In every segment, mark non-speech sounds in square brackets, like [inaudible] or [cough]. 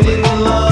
waiting alone.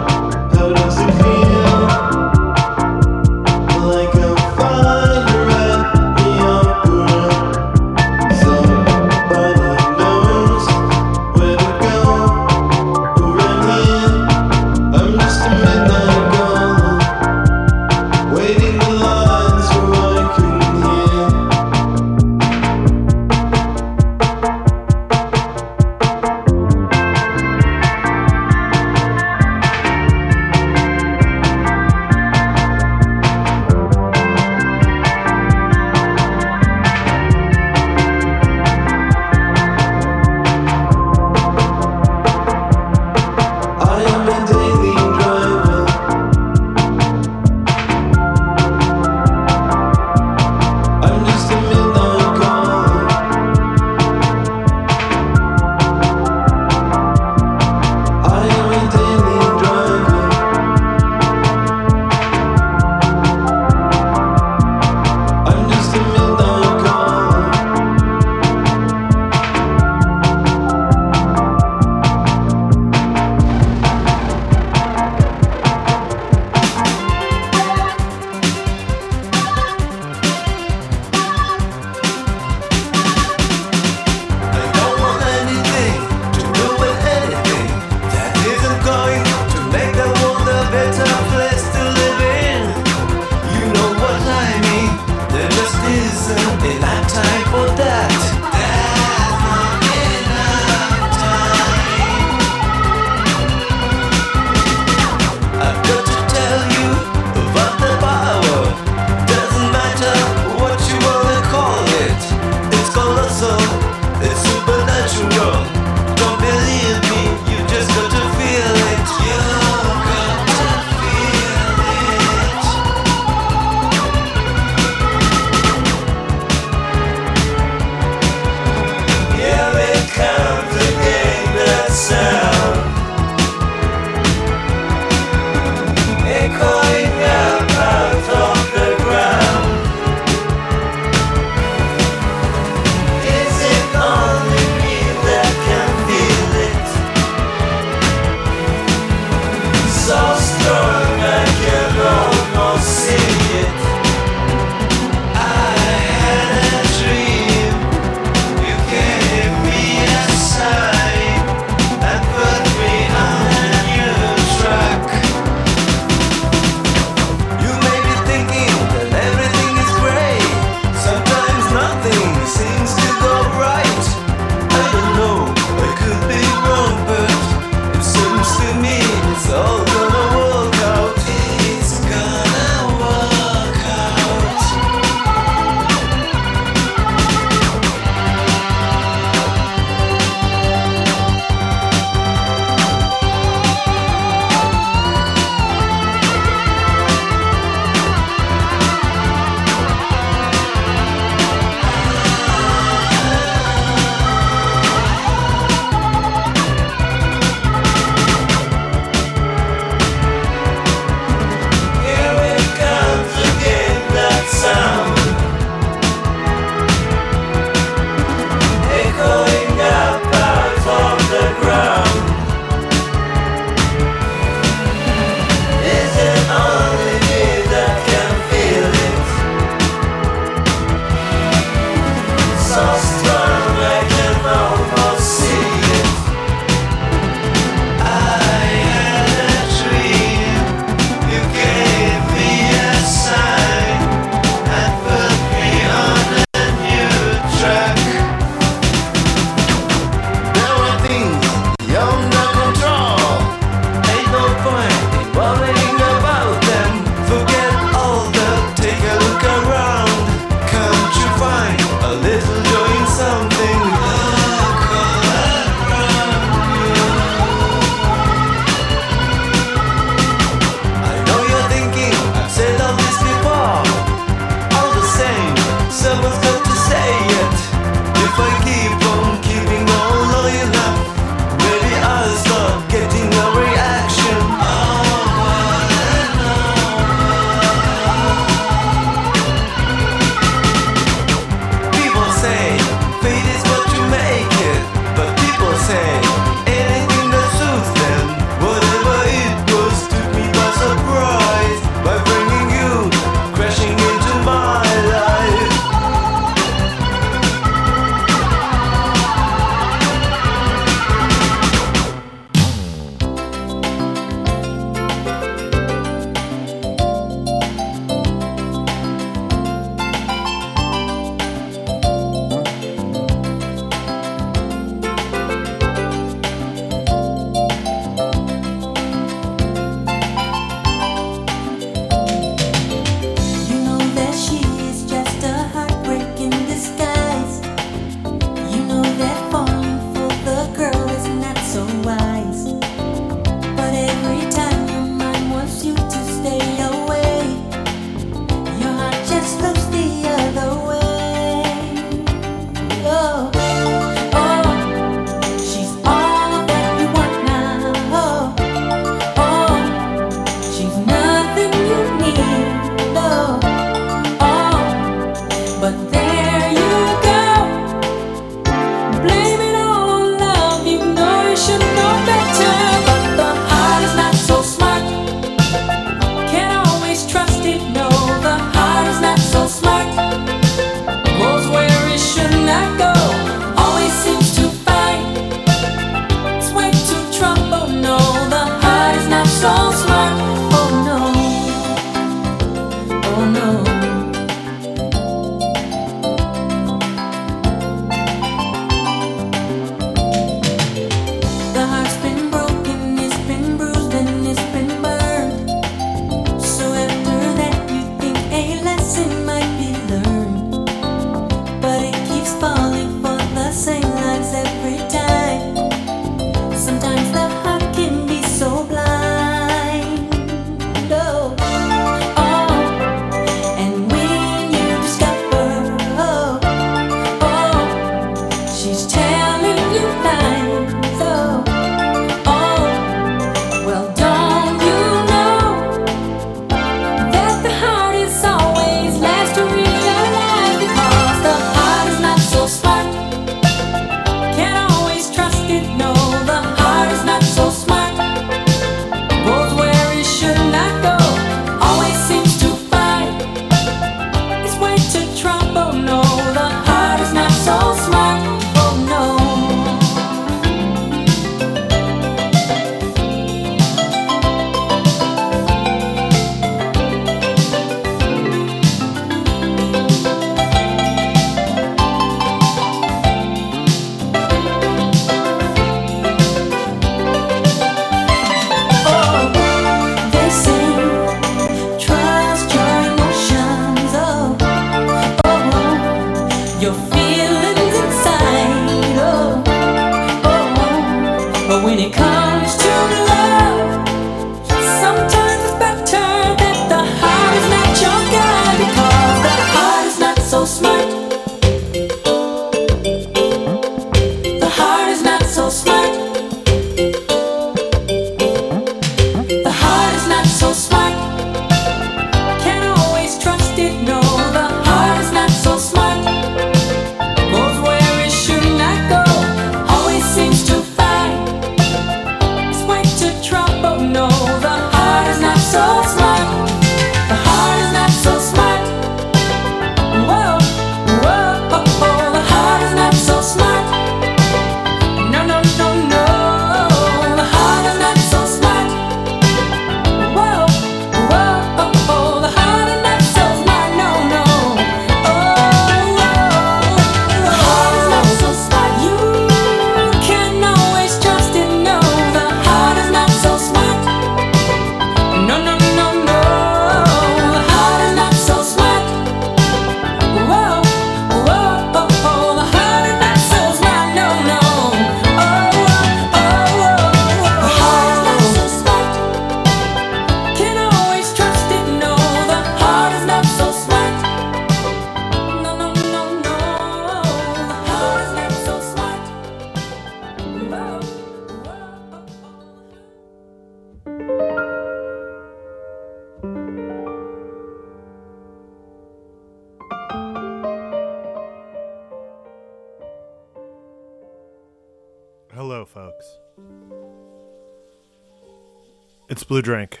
Blue Drink.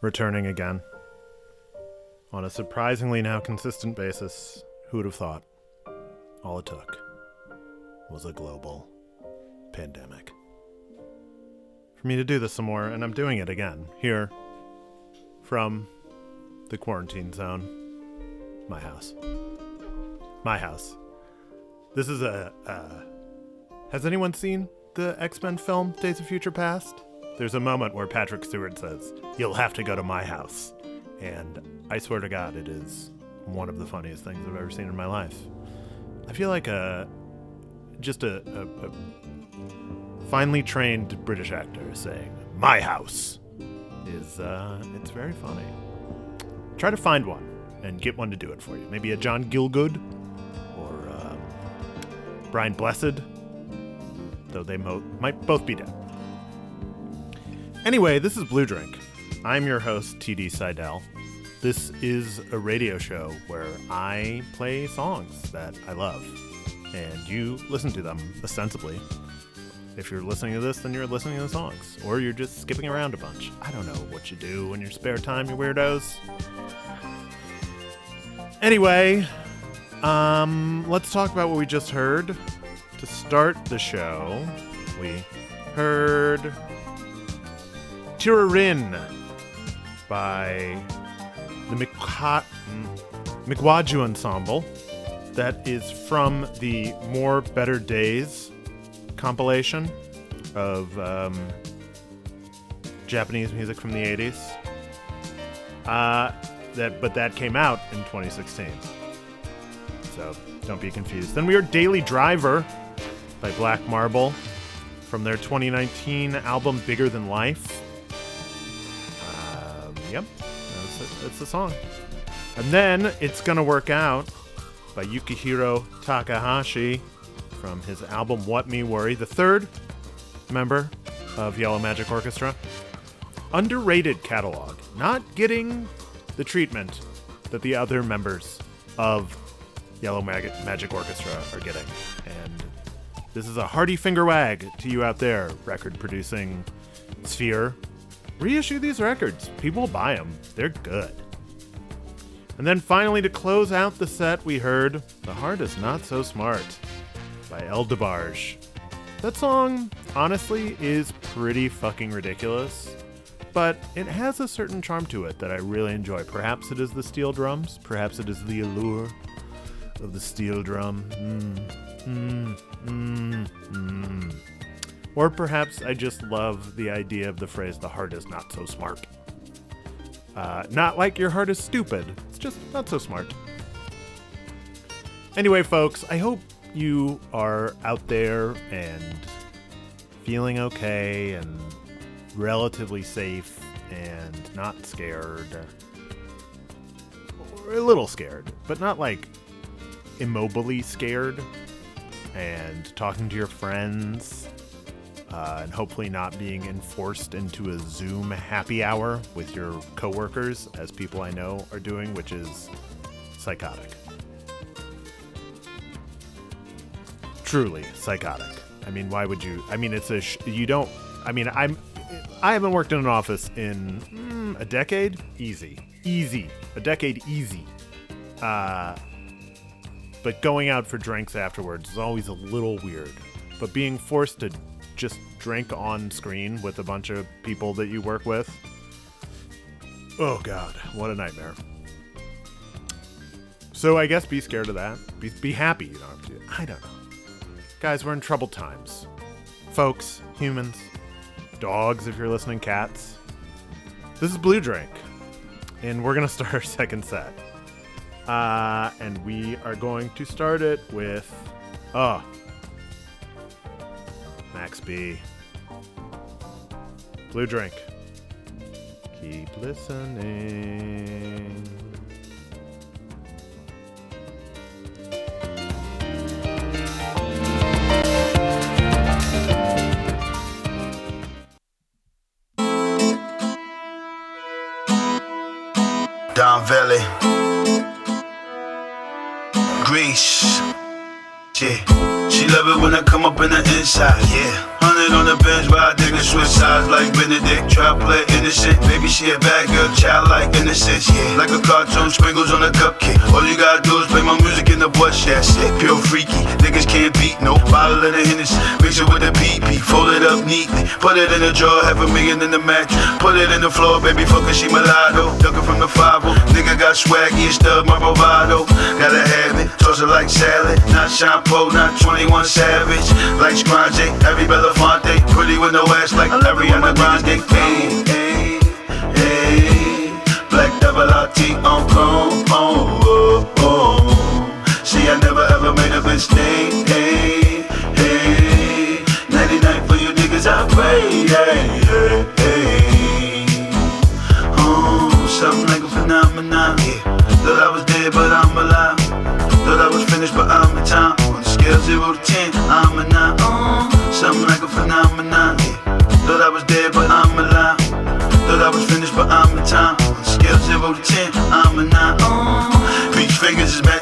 Returning again. On a surprisingly now consistent basis. Who would have thought? All it took was a global pandemic. For me to do this some more, and I'm doing it again here from the quarantine zone. My house. My house. This is a. Has anyone seen the X Men film Days of Future Past? There's a moment where Patrick Stewart says, You'll have to go to my house. And I swear to God, it is one of the funniest things I've ever seen in my life. I feel like a. just a, a, a finely trained British actor saying, My house, is. Uh, it's very funny. Try to find one and get one to do it for you. Maybe a John Gielgud or um, Brian Blessed though they mo- might both be dead. Anyway, this is Blue Drink. I'm your host, TD Seidel. This is a radio show where I play songs that I love, and you listen to them ostensibly. If you're listening to this, then you're listening to the songs, or you're just skipping around a bunch. I don't know what you do in your spare time, you weirdos. Anyway, um, let's talk about what we just heard. To start the show, we heard Tirarin by the Mikwa- Mkwaju Ensemble. That is from the More Better Days compilation of um, Japanese music from the 80s. Uh, that, but that came out in 2016. So don't be confused. Then we heard Daily Driver by Black Marble from their 2019 album Bigger Than Life. Yep, that's the song. And then It's Gonna Work Out by Yukihiro Takahashi from his album What Me Worry, the third member of Yellow Magic Orchestra. Underrated catalog, not getting the treatment that the other members of Yellow Mag- Magic Orchestra are getting. And this is a hearty finger wag to you out there, record producing sphere. Reissue these records. People buy them. They're good. And then finally, to close out the set, we heard The Heart is Not So Smart by El DeBarge. That song, honestly, is pretty fucking ridiculous, but it has a certain charm to it that I really enjoy. Perhaps it is the steel drums, perhaps it is the allure of the steel drum. Mm, mm, mm. Or perhaps I just love the idea of the phrase, the heart is not so smart. Uh, not like your heart is stupid, it's just not so smart. Anyway, folks, I hope you are out there and feeling okay and relatively safe and not scared. Or a little scared, but not like immobily scared. And talking to your friends, uh, and hopefully not being enforced into a Zoom happy hour with your coworkers, as people I know are doing, which is psychotic. Truly psychotic. I mean, why would you? I mean, it's a sh- you don't. I mean, I'm. I haven't worked in an office in mm, a decade. Easy, easy, a decade, easy. Uh, but going out for drinks afterwards is always a little weird. But being forced to just drink on screen with a bunch of people that you work with, oh god, what a nightmare. So I guess be scared of that. Be, be happy you don't have to. I don't know. Guys, we're in troubled times. Folks, humans, dogs, if you're listening, cats. This is Blue Drink, and we're gonna [laughs] start our second set. Uh, and we are going to start it with, oh, Max B. Blue Drink. Keep listening. Don Valley, Greece. Yeah, she love it when I come up in the inside. Switch sides like Benedict. Try play innocent, baby she a bad girl, childlike innocence. Yeah, like a cartoon, sprinkles on a cupcake. All you gotta do is play my music in the bush. That's shit, pure freaky. Niggas can't beat no bottle of the Hennessy. Mix it with the PP, fold it up neatly. Put it in the drawer, have a million in the mattress. Put it in the floor, baby, fucker, she mulatto. Ducking from the 5 Nigga got swaggy and stuff, my bravado. Gotta have it, toss it like salad. Not shampoo, not 21 Savage. Like Scrunge, every Belafonte. Pretty with no ass like Ariana Grande. Hey, hey. Double RT on chrome. Oh, oh, oh. See, I never ever made a mistake. Hey, hey. 99 for you niggas, I pray. Hey, hey, hey. Oh, something like a phenomenon. Yeah. Thought I was dead, but I'm alive. Thought I was finished, but I'm in time. On a scale zero to ten, I'm a nine. Oh, something like a phenomenon. Yeah. Thought I was dead, but I'm alive. Thought I was finished, but I'm in time. no chin. I'm an I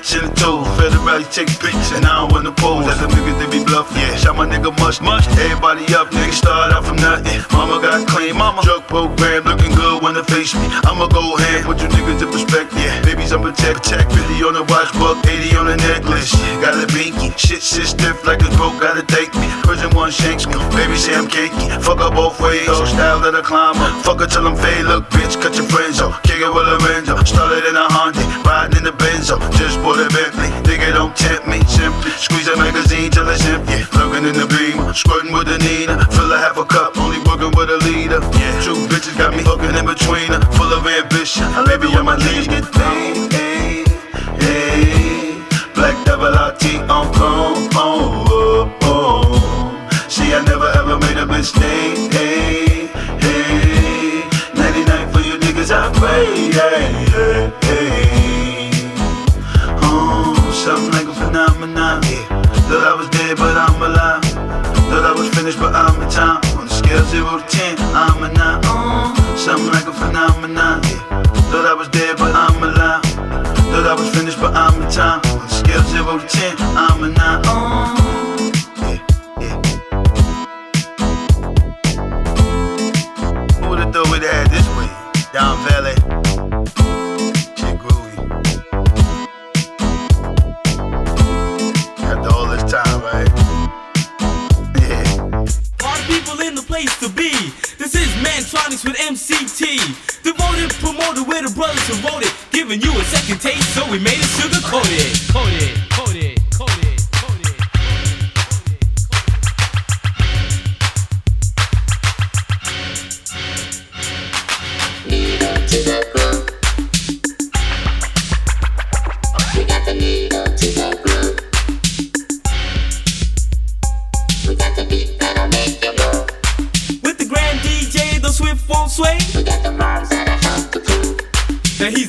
Is matching the toes. Federally take pictures, and I don't want to pose. As a nigga, they be bluffing. Yeah, shot my nigga much, much. Everybody up, nigga, start out from nothing. Mama got clean, mama. Drug program, looking good when they face me. I'ma go ahead, put you niggas in perspective. Yeah, babies, I'm protect, protect. 50 on the watch, buck 80 on the necklace. Got a binky, shit, shit stiff like it's broke, gotta take me. Prison one shanks me, baby say I'm cakey. Fuck up both ways, old style that I climb up. Fuck her till I'm fade, look, bitch, cut your friends off. Kick it with a Renzo, started in a Honda, riding in the Benzo. Just bought a Bentley, nigga don't tempt me. Simply squeeze a magazine till it's empty. Looking in the beam, squirting with a Nina. Fill a half a cup, only working with a leader. Yeah, two bitches got me fucking in between her. Full of ambition, baby, I'm a lead. Get paid, hey, hey. Black double RT on chrome, oh, oh, oh. See, I never ever made a mistake, hey, hey. 99 for you niggas, I pray, hey, But I'm alive. Thought I was finished, but I'm in time. On a scale zero to ten, I'm a nine. Oh, something like a phenomenon. Yeah. Thought I was dead, but I'm alive. Thought I was finished, but I'm in time. On a scale zero to ten, I'm a nine. Oh, is Mantronix with MC Tee. Devoted, promoted, we're the brothers who wrote it. Giving you a second taste, so we made it sugar coated,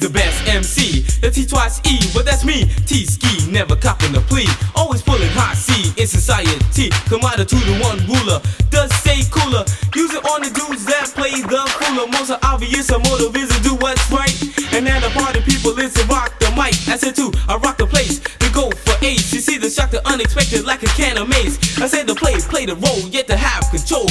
the best MC, the T twice E, but that's me. T ski, never copping a plea. Always pulling hot C in society. Two to one ruler, does stay cooler. Use it on the dudes that play the cooler. Most are obvious, a motive is to do what's right. And now the party people is to rock the mic. I said too, I rock the place to go for ace. You see the shock, the unexpected, like a can of maze. I said to play, play the role, yet to have control.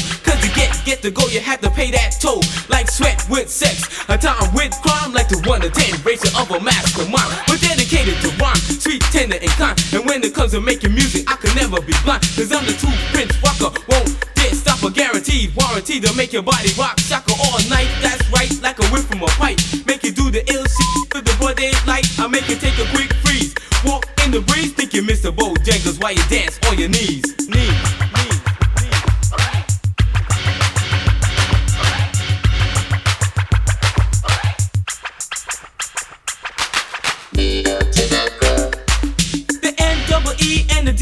Get, get to go, you have to pay that toll. Like sweat with sex, a time with crime, like the one to ten ratio of a mastermind. But dedicated to rhyme, sweet, tender, and kind. And when it comes to making music, I can never be blind. Cause I'm the true Prince Rocker, won't dare stop a guaranteed warranty to make your body rock shaka all night. That's right, like a whip from a pipe. Make you do the ill shit with the broad daylight. I make you take a quick freeze. Walk in the breeze, think you Mr. Bojangles while you dance on your knees,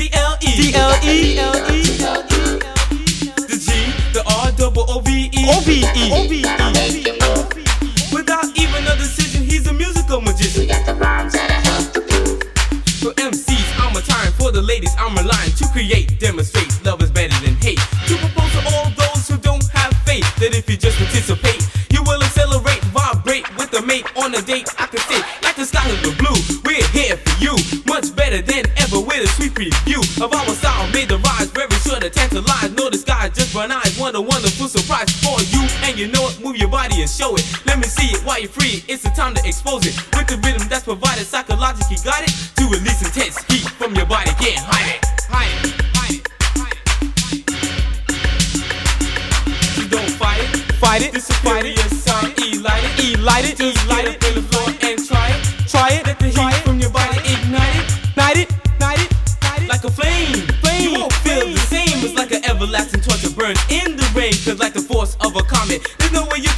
E and the D L E. The G, the R double O V E. O V E. Make you move. Without even a decision, he's a musical magician. We got the rhymes that I have to prove. For MCs, I'm a time. For the ladies, I'm relying to create, demonstrate. Love is better than hate. To propose to all those who don't have faith that if you just participate, you will accelerate, vibrate with a mate on a date. I can say, like the sky of the blue, we're here for you. Much better than with a sweet review of our style. Made the rise, very sure to tantalize. No disguise, just run eyes. What a wonderful surprise for you. And you know it, move your body and show it. Let me see it while you're free. It's the time to expose it. With the rhythm that's provided, psychologically guided to release intense heat from your body. Can't hide it. Hide it. Hide it. Hide it. Hide it. You don't fight it. Fight it. This is furious sound. E light it. E light it. E light it. Burns in the rain. Cause like the force of a comet. There's no way you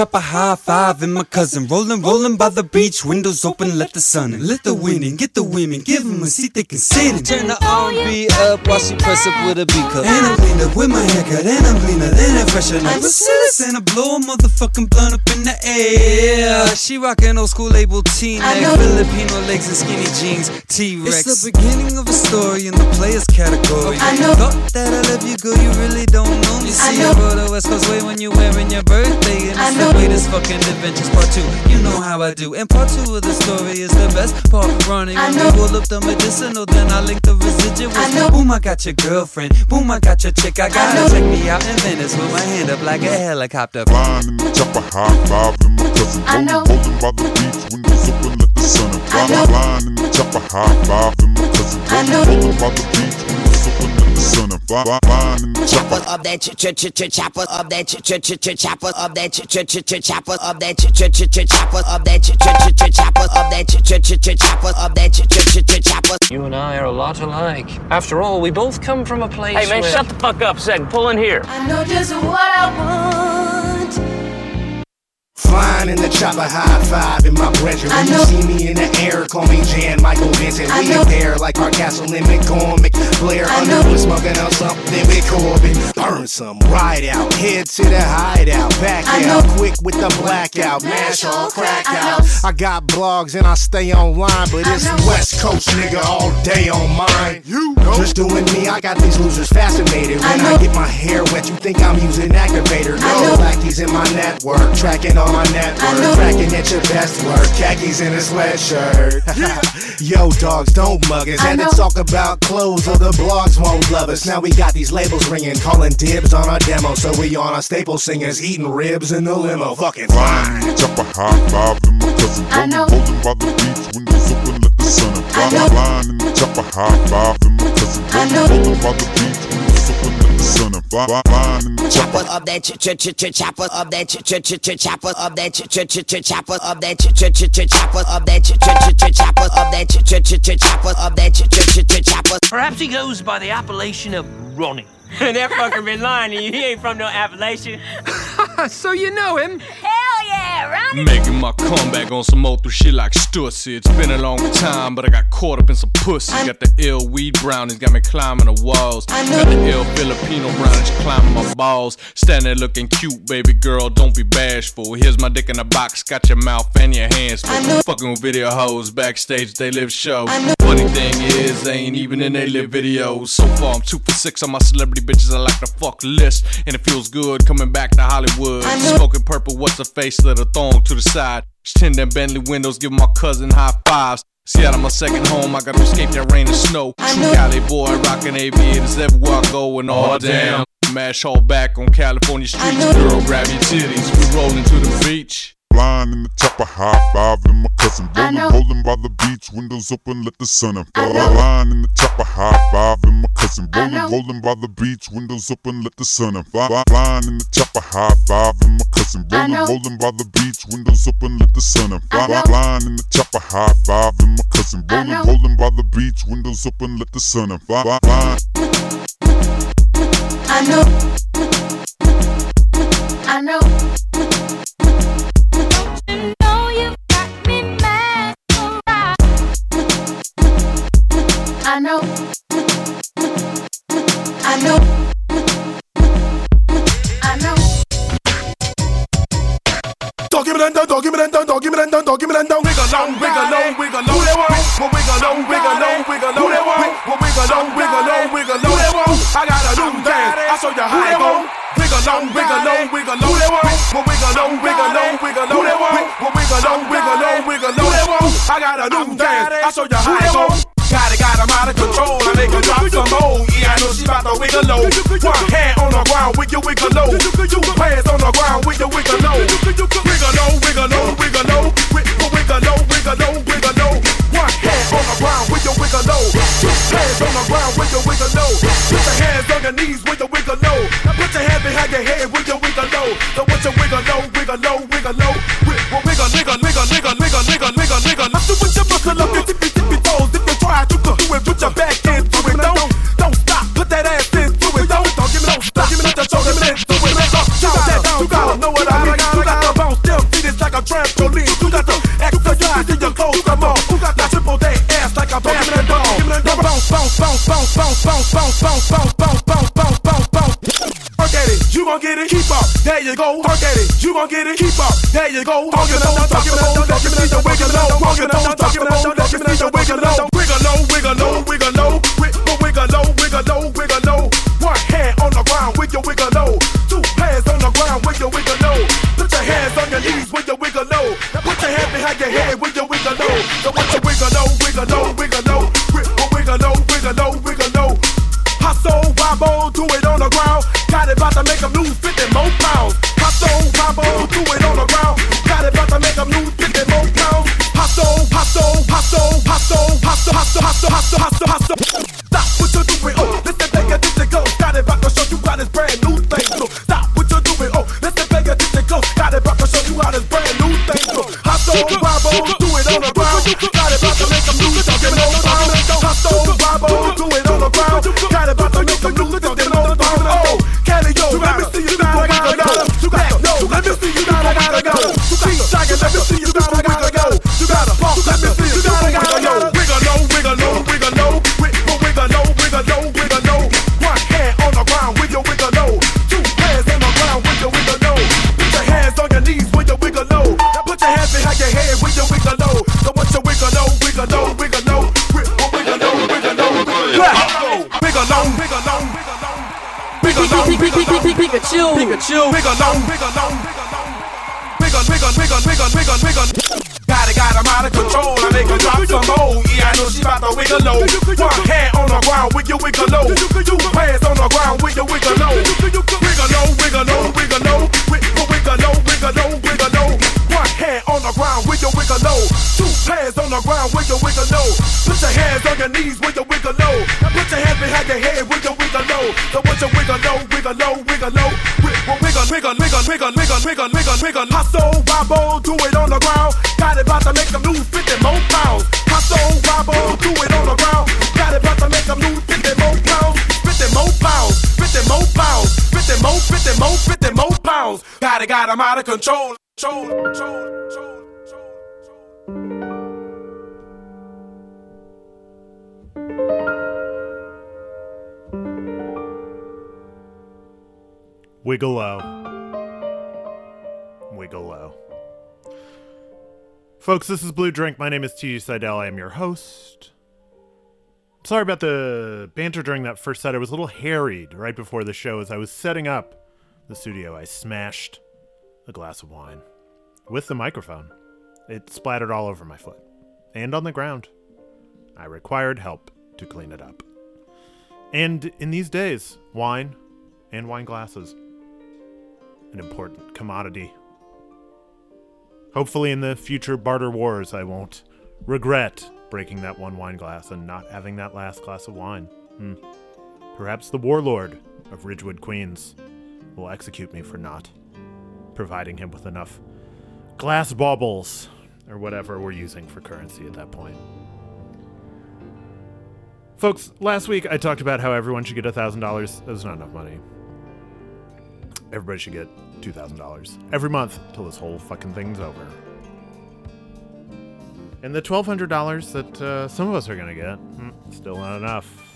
chopper, high five and my cousin. Rolling, rolling by the beach, windows open, let the sun in. Let the wind in, get the women, give them a seat they can sit in. Turn the R&B up while she press up with a B cup. And I'm clean up with my haircut, and I'm cleaner than a fresher. Now Mercedes and I blow a motherfucking blunt up in the air. She rockin' old school label T-neck, Filipino legs and skinny jeans, T-Rex. It's the beginning of a story in the players category. I know. Thought that I love you, girl, you really don't know me. I See, know. I rode the West Coast way when you're wearing your birthday, and I know. The greatest fucking adventures. Part two, you know how I do. And part two of the story is the best part. Running I when know. we pull up the medicinal, then I link the residuals. I know. Boom, I got your girlfriend. Boom, I got your chick. I gotta her. Check me out in Venice with my hand up like a helicopter. Flying in the chopper, high five in my cousin. I know. Rolling by the beach, windows open, let the sun in. I know. Flying in the chopper, high five in my cousin. I know. Rolling by the beach, chopper. chopper of that ch ch ch ch chopper of that ch ch ch ch chopper of that ch ch ch ch chopper of that ch ch ch ch chopper of that ch ch ch ch chopper of that ch ch ch ch chopper of that ch ch ch ch chopper. You and I are a lot alike. After all, we both come from a place Hey man, where... shut the fuck up a second. Pull in here. I know just what I want. Flying Flying in the chopper, high five in my brethren. When you see me in the air, call me Jan Michael Vincent. I We know. there like our castle and McCormick. Blair I under know. was smoking out something with Corbin. Burn some, ride out, head to the hideout, back I out, know. quick with the blackout, mash all crack out. I got blogs and I stay online, but it's. West Coast nigga all day on mine. You know. Just doing me, I got these losers fascinated. When I, know. get my hair wet, you think I'm using activator. I No know. lackeys in my network, tracking all my network, I know. tracking at your best work. Khakis in a sweatshirt. [laughs] [laughs] Yo, dogs, don't mug us. I Had to know. talk about clothes, or the blogs won't love us. Now we got these labels ringing, calling dibs on our demo. So we on our staple singers, eating ribs in the limo. Fucking Flying in the chopper, high five in my cousin. I know. rolling by the beach, windows open, let the sun in. I Fly, know. flying in the chopper, high five in my cousin. I know. rolling by the beach, windows open, let the sun in. Fly, fly, in the chopper. Chopper of that ch ch ch ch chopper of that ch ch ch ch chopper of that ch ch ch ch chopper of that ch ch ch ch chopper of that ch ch ch ch chopper of that ch ch ch ch chopper of that ch ch ch ch chopper. Perhaps he goes by the appellation of Ronnie. that fucker been lying to you. He ain't from no Appalachian. so you know him? Hell yeah, Ronnie. Making my comeback on some old through shit like Stussy. It's been a long time, but I got caught up in some pussy. Got the ill weed brownies, got me climbing the walls. Got the ill Filipino brownies climbing my balls. Standing there looking cute, baby girl, don't be bashful. Here's my dick in a box, got your mouth and your hands full. Fucking with video hoes backstage, they live show. Funny thing is, they ain't even in they live videos. So far, I'm two for six on my celebrity bitches. I like the fuck list, and it feels good coming back to Hollywood. Smoking purple, what's her face? Her thong to the side. Ten them Bentley windows, give my cousin high fives. Seattle, my second home. I gotta escape that rain and snow. True Cali boy, rocking aviators everywhere I go, and all oh, damn. Mash all back on California streets. Girl, grab your titties. We rolling to the beach. Flying in the chopper, high five in my cousin. Rolling, rolling by the beach, windows open, let the sun in. Flying in the chopper, high five in my cousin. Rolling, rolling by the beach, windows open, let the sun in. Fly, fly- flying in the chopper, high five in my cousin. Rolling, rolling by the beach, windows open, let the sun in. Fly, know. flying in the chopper, high five in my cousin. Rolling, rolling by the beach, windows open, let the sun in. Fly, fly- flying. I know. I know. I know. I know. I know. Don't give me that, don't give me that, don't give me that, don't give me that, don't wiggle low, wiggle low, wiggle low. Who they want? Well, wiggle low, wiggle low, wiggle low. Who they want? Well, wiggle low, wiggle low, wiggle low. Who they want? I got a new dance. I show you how it go. Wiggle low, wiggle low, wiggle low. Who they want? Well, wiggle low, wiggle low, wiggle low. Who they want? Well, wiggle low, wiggle low, wiggle low. Who they want? I got a new dance. I show you how it go. Wiggle low. One hand on the ground with your wiggle low. Two hands on the ground with your wiggle low. Wiggle low, wiggle low, wiggle low. Wi- Wiggle low, wiggle low, wiggle low. One hand on the ground with your wiggle low. Two hands on the ground your wiggle low. Put your hands on your knees your wiggle low. Now put your hand behind your head with your wiggle low. So with your wiggle low, wiggle low, wiggle low. Wi- well, Wiggle, you go. talk at it, you gon' get it. Keep up, there you go. it your nose, talk your nose, it your wiggle low. Honk your it talk your it let your wiggle up. Pikachu. Pikachu, big along, big along, big on, big on, big on, big on, big on. Got it, got him out of control. I make her drop some more. Yeah, I know she about to wiggle low. One hand on the ground with your wiggle low. Two hands on the ground with your wiggle low. Wiggle low, wiggle low, wiggle low. Wiggle, wiggle low, wiggle low, wiggle low. One hand on the ground with your wiggle low. Two hands on the ground with your wiggle low. Put your hands on your knees with your wiggle low. Put your hands behind your head with your wiggle low. So put your wiggle low, wiggle low, wiggle low. Wiggle, wiggle, wiggle, wiggle, wiggle, wiggle, wiggle, wiggle, wiggle. Hustle, wobble, do it on the ground. Got it about to make them lose 50 more pounds. Hustle, wobble, do it on the ground. Got it about to make them lose 50 more pounds. 50 more pounds, 50 more pounds, 50 more, 50 more, 50 more pounds. Got it, got 'em out of. Control, control, control. Wiggle low. Wiggle low. Folks, this is Blue Drink. My name is TG Seidel. I am your host. Sorry about the banter during that first set. I was a little harried right before the show as I was setting up the studio. I smashed a glass of wine with the microphone. It splattered all over my foot and on the ground. I required help to clean it up. And in these days, wine and wine glasses an important commodity. Hopefully, in the future barter wars, I won't regret breaking that one wine glass and not having that last glass of wine. Hmm. Perhaps the warlord of Ridgewood Queens will execute me for not providing him with enough glass baubles or whatever we're using for currency at that point. Folks, last week I talked about how everyone should get $1,000. That's not enough money. Everybody should get $2,000 every month till this whole fucking thing's over. And the $1,200 that uh, some of us are going to get, mm, still not enough.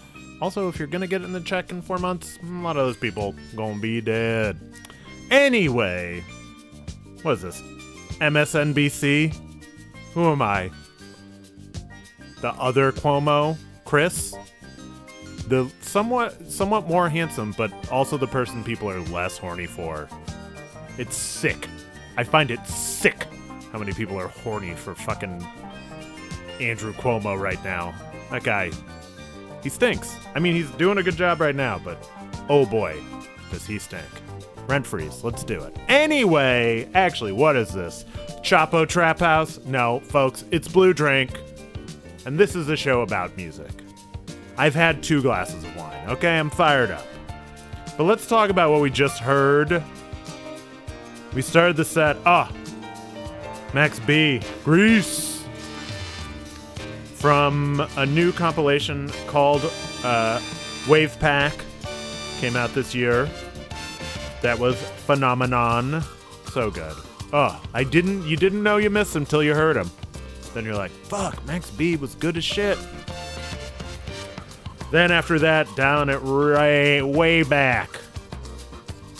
Also, if you're going to get it in the check in four months, mm, a lot of those people going to be dead. Anyway, what is this? MSNBC? Who am I? The other Cuomo? Chris? The somewhat somewhat more handsome, but also the person people are less horny for. It's sick. I find it sick how many people are horny for fucking Andrew Cuomo right now. That guy, he stinks. I mean, he's doing a good job right now, but oh boy, does he stink. Rent freeze, let's do it. Anyway, actually, what is this? Chapo Trap House? No, folks, it's Blue Drink, and this is a show about music. I've had two glasses of wine. Okay, I'm fired up. But let's talk about what we just heard. We started the set. Ah, Max B, Grease. From a new compilation called uh, Wave Pack. Came out this year. That was Phenomenon. So good. Oh, I didn't. You didn't know you missed him until you heard him. Then you're like, fuck, Max B was good as shit. Then after that, down it right way back.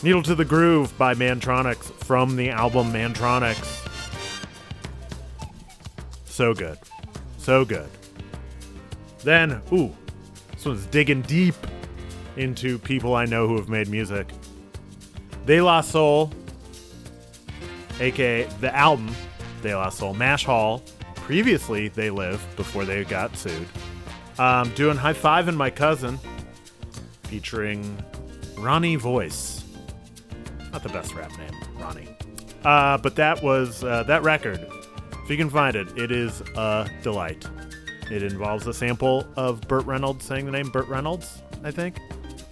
Needle to the Groove by Mantronix from the album Mantronix. So good. So good. Then, ooh, this one's digging deep into people I know who have made music. De La Soul, aka the album De La Soul, Mash Hall. Previously, They Live before they got sued. Um, doing High Five and My Cousin, featuring Ronnie Voice. Not the best rap name, Ronnie. Uh, but that was uh, that record. If you can find it, it is a delight. It involves a sample of Burt Reynolds saying the name Burt Reynolds, I think,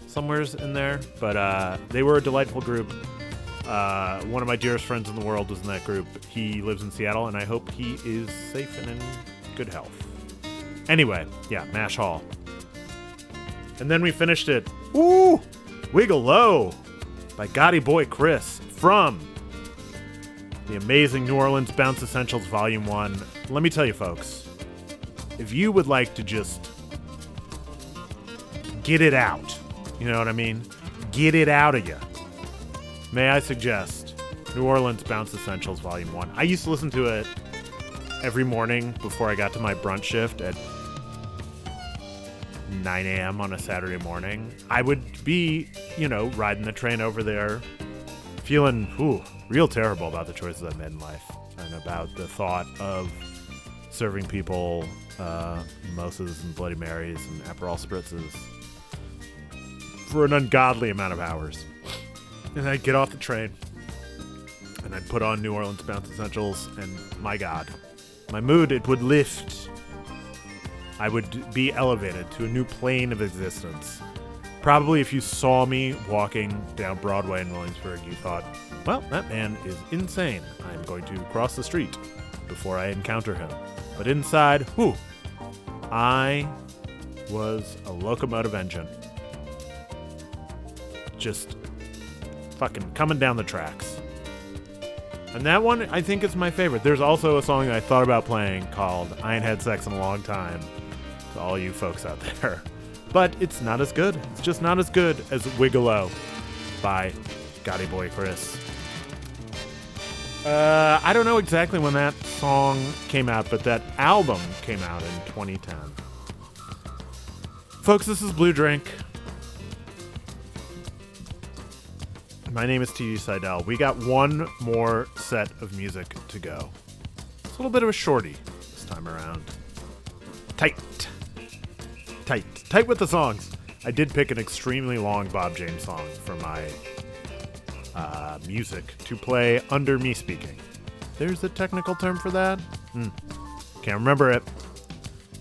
somewhere's in there. But uh, they were a delightful group. Uh, one of my dearest friends in the world was in that group. He lives in Seattle, and I hope he is safe and in good health. Anyway, yeah, Mash Hall. And then we finished it. Ooh! Wiggle Low by Gotty Boi Chris from the amazing New Orleans Bounce Essentials Volume 1. Let me tell you, folks, if you would like to just get it out, you know what I mean? Get it out of you. May I suggest New Orleans Bounce Essentials Volume 1? I used to listen to it every morning before I got to my brunch shift at 9 a.m. on a Saturday morning, I would be, you know, riding the train over there, feeling ooh, real terrible about the choices I made in life and about the thought of serving people uh, mimosas and Bloody Marys and Aperol spritzes for an ungodly amount of hours. And I'd get off the train and I'd put on New Orleans Bounce Essentials, and my God, my mood, it would lift. I would be elevated to a new plane of existence. Probably if you saw me walking down Broadway in Williamsburg, you thought, well, that man is insane. I'm going to cross the street before I encounter him. But inside, whew, I was a locomotive engine. Just fucking coming down the tracks. And that one, I think, is my favorite. There's also a song I thought about playing called I Ain't Had Sex in a Long Time to all you folks out [laughs] there. But it's not as good. It's just not as good as Wigolo by Gotty Boi Chris. Uh, I don't know exactly when that song came out, but that album came out in 2010. Folks, this is Blue Drink. My name is T.D. Seidel. We got one more set of music to go. It's a little bit of a shorty this time around. Tight. Tight. Tight with the songs. I did pick an extremely long Bob James song for my uh, music to play under me speaking. There's a technical term for that? Hmm. Can't remember it.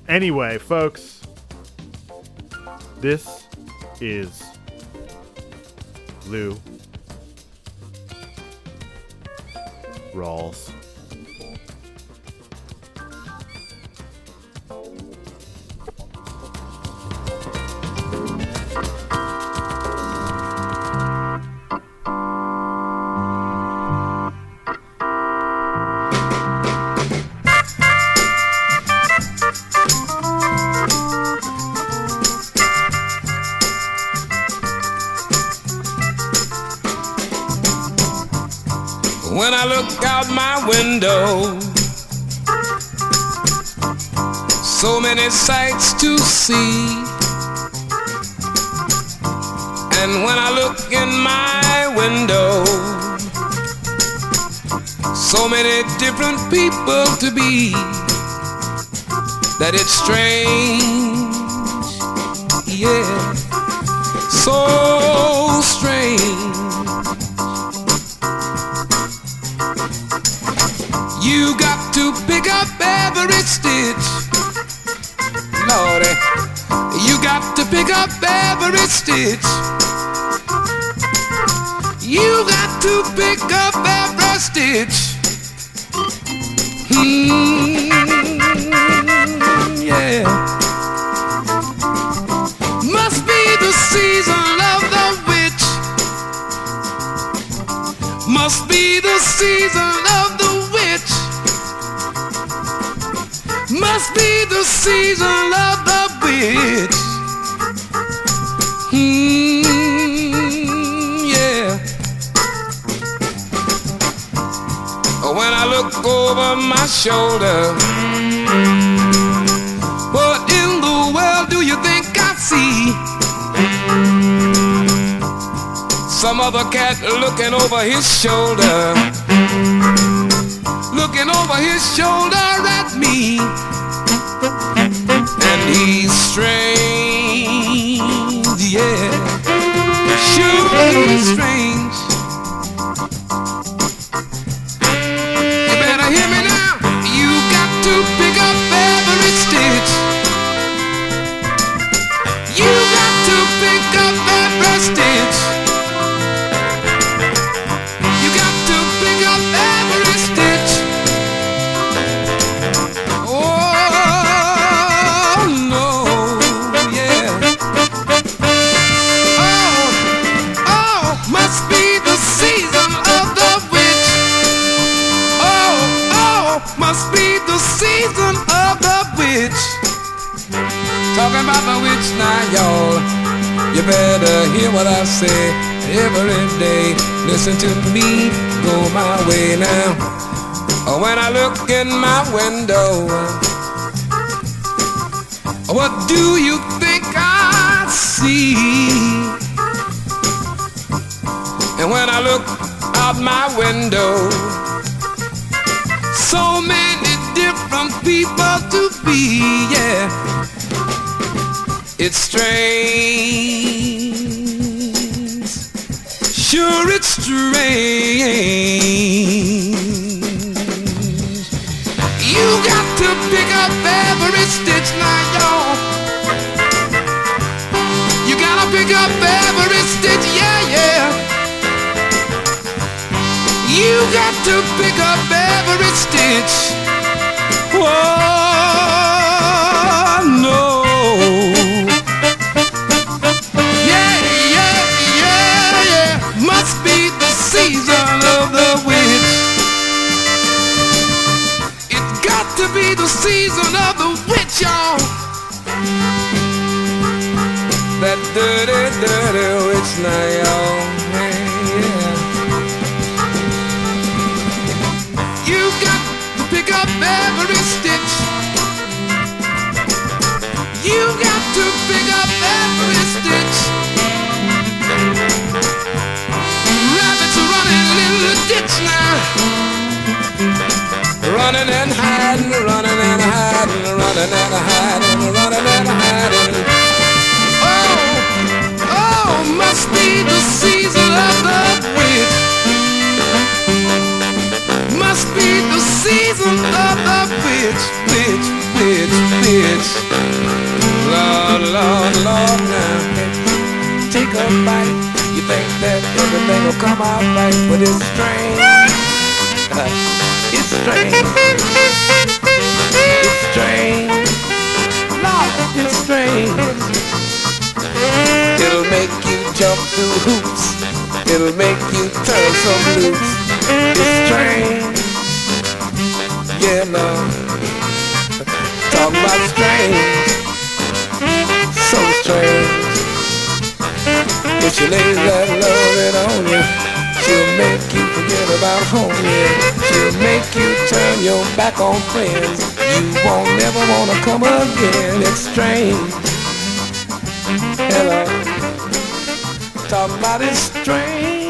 Anyway, folks, this is Lou Rawls. Window, so many sights to see. And when I look in my window, so many different people to be that it's strange, yeah, so You got to pick up every stitch. Lordy, you got to pick up every stitch. You got to pick up every stitch. Hmm, yeah. Must be the season of the witch. Must be the season of Must be the season of the witch. Hmm, yeah. When I look over my shoulder, what in the world do you think I see? Some other cat looking over his shoulder, looking over his shoulder at me, he's strange, yeah, sure he's strange. I say every day. Listen to me, go my way now. Oh, when I look in my window, what do you think I see? And when I look out my window, so many different people to be, yeah. It's strange sure it's strange. You got to pick up every stitch now, y'all. You gotta pick up every stitch, yeah, yeah. You got to pick up every stitch. Oh, season of the witch, y'all. That dirty, dirty witch now, y'all. Hey, yeah. You got to pick up every stitch. You got to pick running and hiding, running and hiding. Oh, oh, must be the season of the witch. Must be the season of the witch, witch, witch, witch. Lord, Lord, Lord, now take a bite. You think that everything will come out right, but it's strange. It's strange. It's strange. Lord, it's strange. It'll make you jump through hoops. It'll make you turn some loose. It's strange. Yeah, Lord. Talk about strange. So strange. If she lays that loving on you, she'll make you forget about home, yeah. She'll make you turn your back on friends. Won't never wanna come again. It's strange. Hello. About it strange.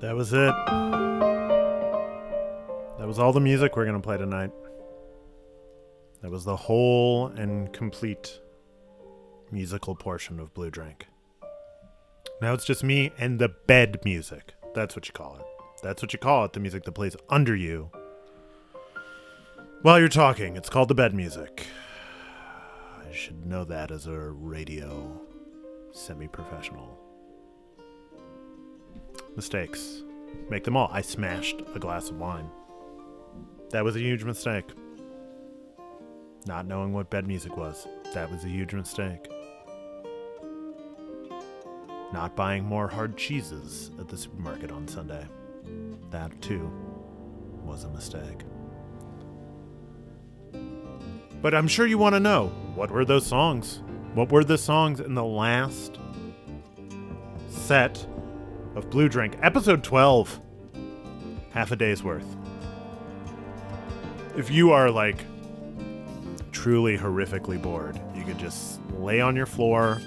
That was it. That was all the music we're going to play tonight. That was the whole and complete musical portion of Blue Drink. Now it's just me and the bed music. That's what you call it. That's what you call it, the music that plays under you while you're talking. It's called the bed music. I should know that as a radio semi professional. Mistakes. Make them all. I smashed a glass of wine. That was a huge mistake. Not knowing what bed music was. That was a huge mistake. Not buying more hard cheeses at the supermarket on Sunday. That, too, was a mistake. But I'm sure you want to know what were those songs? What were the songs in the last set of Blue Drink? Episode 12. Half a day's worth. If you are like truly horrifically bored, you could just lay on your floor,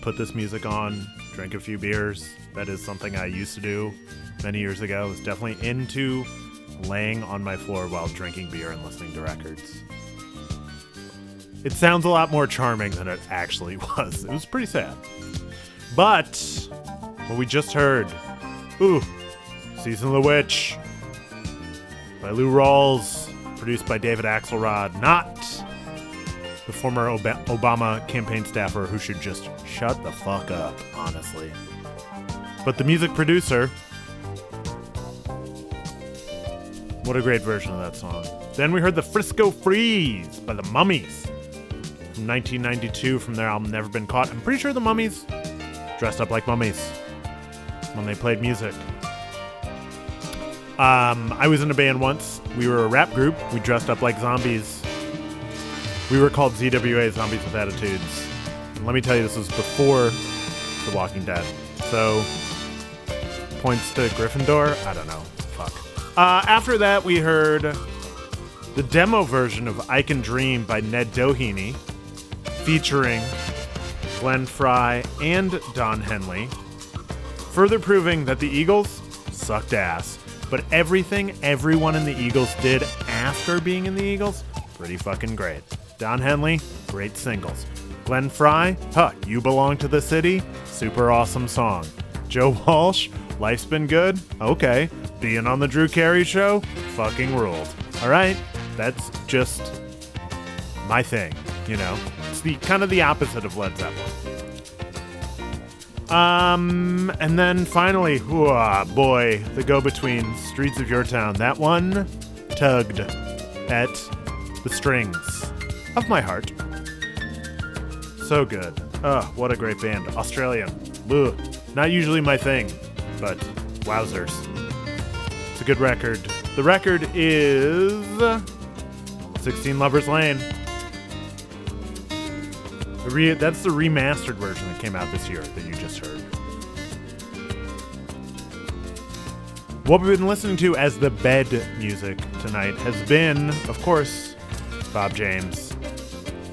put this music on, drink a few beers. That is something I used to do many years ago. I was definitely into laying on my floor while drinking beer and listening to records. It sounds a lot more charming than it actually [laughs] was. It was pretty sad. But what we just heard, ooh, Season of the Witch. By Lou Rawls, produced by David Axelrod, not the former Ob- Obama campaign staffer who should just shut the fuck up, honestly. But the music producer, what a great version of that song. Then we heard the Frisco Freeze by the Mummies. From 1992 from their album Never Been Caught. I'm pretty sure the Mummies dressed up like mummies when they played music. Um, I was in a band once. We were a rap group. We dressed up like zombies. We were called ZWA Zombies with Attitudes. And let me tell you, this was before The Walking Dead. So, points to Gryffindor? I don't know. Fuck. Uh, after that, we heard the demo version of I Can Dream by Ned Doheny, featuring Glenn Frey and Don Henley, further proving that the Eagles sucked ass. But everything everyone in the Eagles did after being in the Eagles, pretty fucking great. Don Henley, great singles. Glenn Frey, huh, You Belong to the City, super awesome song. Joe Walsh, Life's Been Good, okay. Being on the Drew Carey Show, fucking ruled. Alright, that's just my thing, you know? It's the kind of the opposite of Led Zeppelin. Um, and then finally, ah, boy, the go-between Streets of Your Town. That one tugged at the strings of my heart. So good. Oh, what a great band. Australian. Ugh. Not usually my thing, but wowzers. It's a good record. The record is 16 Lovers Lane. The re- that's the remastered version that came out this year that you just heard. What we've been listening to as the bed music tonight has been, of course, Bob James.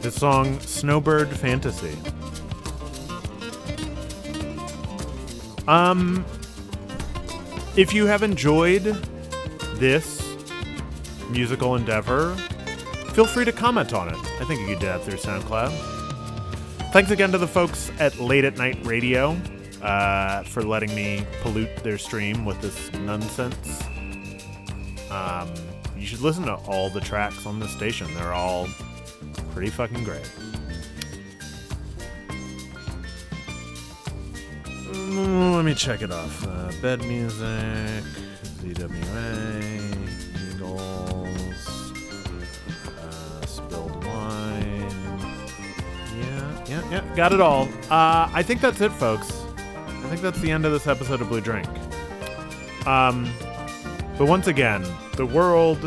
His song Snowbird Fantasy. Um, if you have enjoyed this musical endeavor, feel free to comment on it. I think you could do that through SoundCloud. Thanks again to the folks at Late at Night Radio uh, for letting me pollute their stream with this nonsense. Um, you should listen to all the tracks on this station. They're all pretty fucking great. Mm, let me check it off. Uh, bed music, ZWA, Eagles, Yeah, yeah. Got it all. Uh, I think that's it, folks. I think that's the end of this episode of Blue Drink. Um, but once again, the world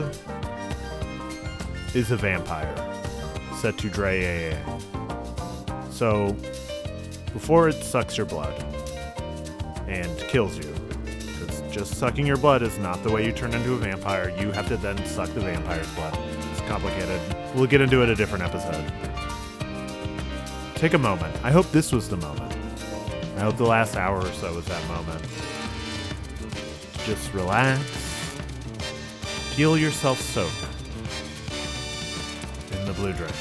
is a vampire set to AA. So, before it sucks your blood and kills you, because just sucking your blood is not the way you turn into a vampire. You have to then suck the vampire's blood. It's complicated. We'll get into it a different episode. Take a moment. I hope this was the moment. I hope the last hour or so was that moment. Just relax. Feel yourself soak in the blue drink.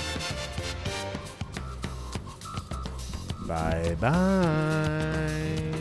Bye bye.